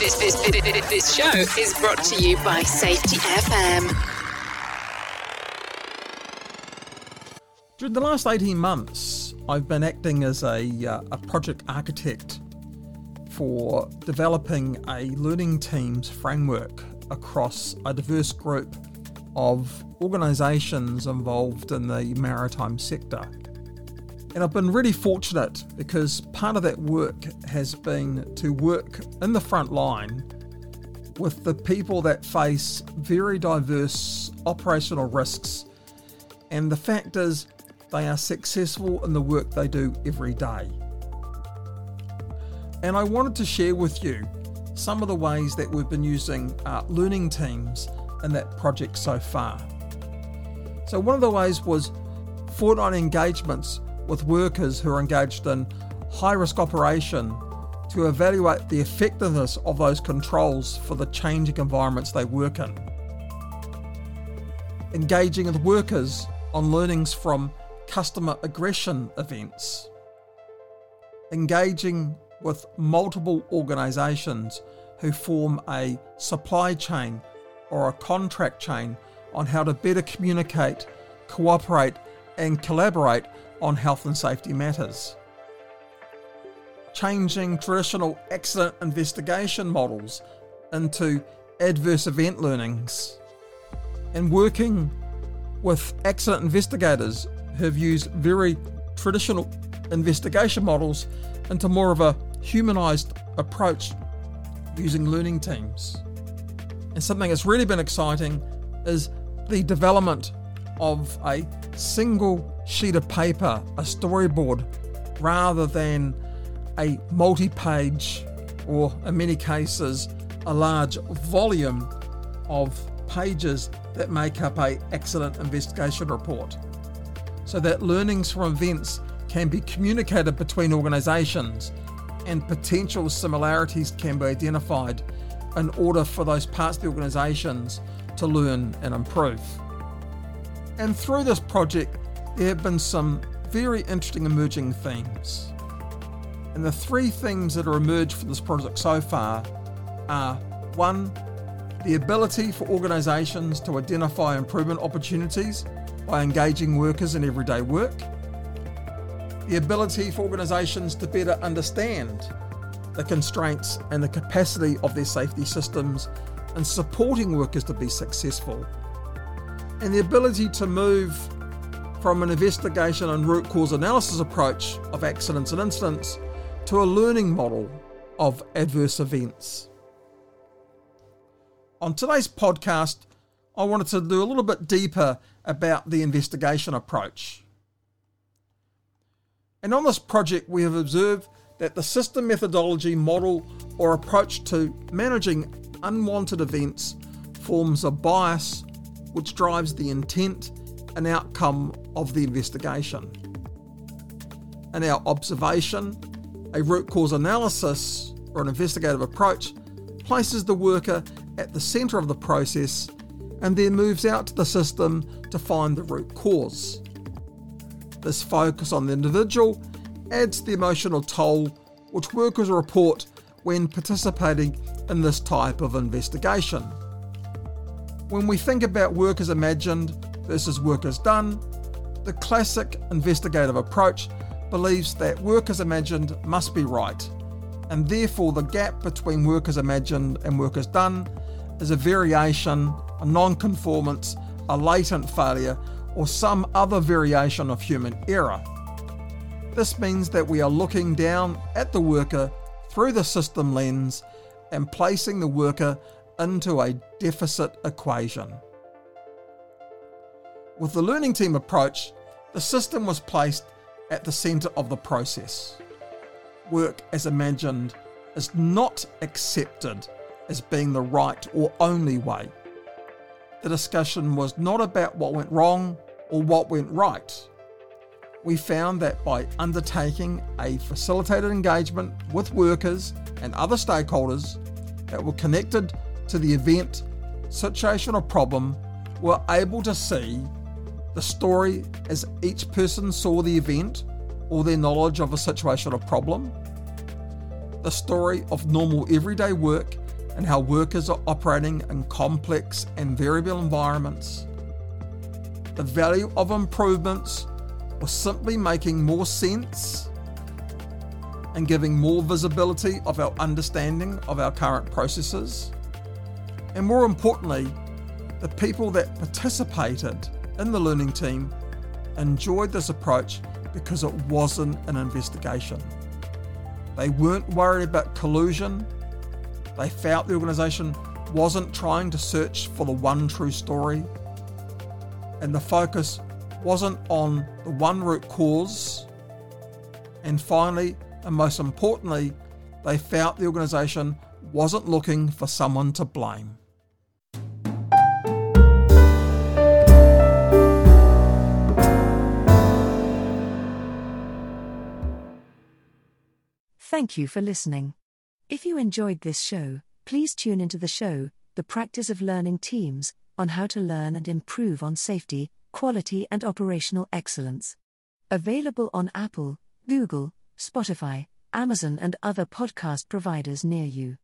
This, this, this, show is brought to you by Safety FM. During the last 18 months, I've been acting as a, uh, a project architect for developing a learning teams framework across a diverse group of organisations involved in the maritime sector. And I've been really fortunate because part of that work has been to work in the front line with the people that face very diverse operational risks. And the fact is, they are successful in the work they do every day. And I wanted to share with you some of the ways that we've been using uh, learning teams in that project so far. So, one of the ways was fortnight engagements with workers who are engaged in high risk operation to evaluate the effectiveness of those controls for the changing environments they work in. Engaging with workers on learnings from customer aggression events. Engaging with multiple organisations who form a supply chain or a contract chain on how to better communicate, cooperate, and collaborate on health and safety matters. Changing traditional accident investigation models into adverse event learnings. And working with accident investigators who have used very traditional investigation models into more of a humanised approach using learning teams. And something that's really been exciting is the development of a single sheet of paper, a storyboard, rather than a multi page or, in many cases, a large volume of pages that make up a accident investigation report so that learnings from events can be communicated between organisations and potential similarities can be identified in order for those parts of the organisations to learn and improve. And through this project, there have been some very interesting emerging themes. And the three themes that have emerged from this project so far are one, the ability for organisations to identify improvement opportunities by engaging workers in everyday work, the ability for organisations to better understand the constraints and the capacity of their safety systems and supporting workers to be successful, and the ability to move from an investigation and root cause analysis approach of accidents and incidents to a learning model of adverse events. On today's podcast, I wanted to do a little bit deeper about the investigation approach. And on this project, we have observed that the system methodology model or approach to managing unwanted events forms a bias which drives the intent and outcome of the investigation. In our observation, a root cause analysis or an investigative approach places the worker at the centre of the process and then moves out to the system to find the root cause. This focus on the individual adds the emotional toll which workers report when participating in this type of investigation. When we think about work as imagined versus work as done, the classic investigative approach believes that work as imagined must be right, and therefore the gap between work as imagined and work as done is a variation, a non conformance, a latent failure, or some other variation of human error. This means that we are looking down at the worker through the system lens and placing the worker into a deficit equation. With the learning team approach, the system was placed at the centre of the process. Work as imagined is not accepted as being the right or only way. The discussion was not about what went wrong or what went right. We found that by undertaking a facilitated engagement with workers and other stakeholders that were connected to the event, situation, or problem, were able to see the story as each person saw the event or their knowledge of a situation or problem, the story of normal everyday work and how workers are operating in complex and variable environments. The value of improvements or simply making more sense and giving more visibility of our understanding of our current processes. And more importantly, the people that participated in the learning team enjoyed this approach because it wasn't an investigation. They weren't worried about collusion. They felt the organisation wasn't trying to search for the one true story. And the focus wasn't on the one root cause. And finally, and most importantly, they felt the organisation wasn't looking for someone to blame. Thank you for listening. If you enjoyed this show, please tune into the show, The Practice of Learning Teams, on how to learn and improve on safety, quality, and operational excellence. Available on Apple, Google, Spotify, Amazon, and other podcast providers near you.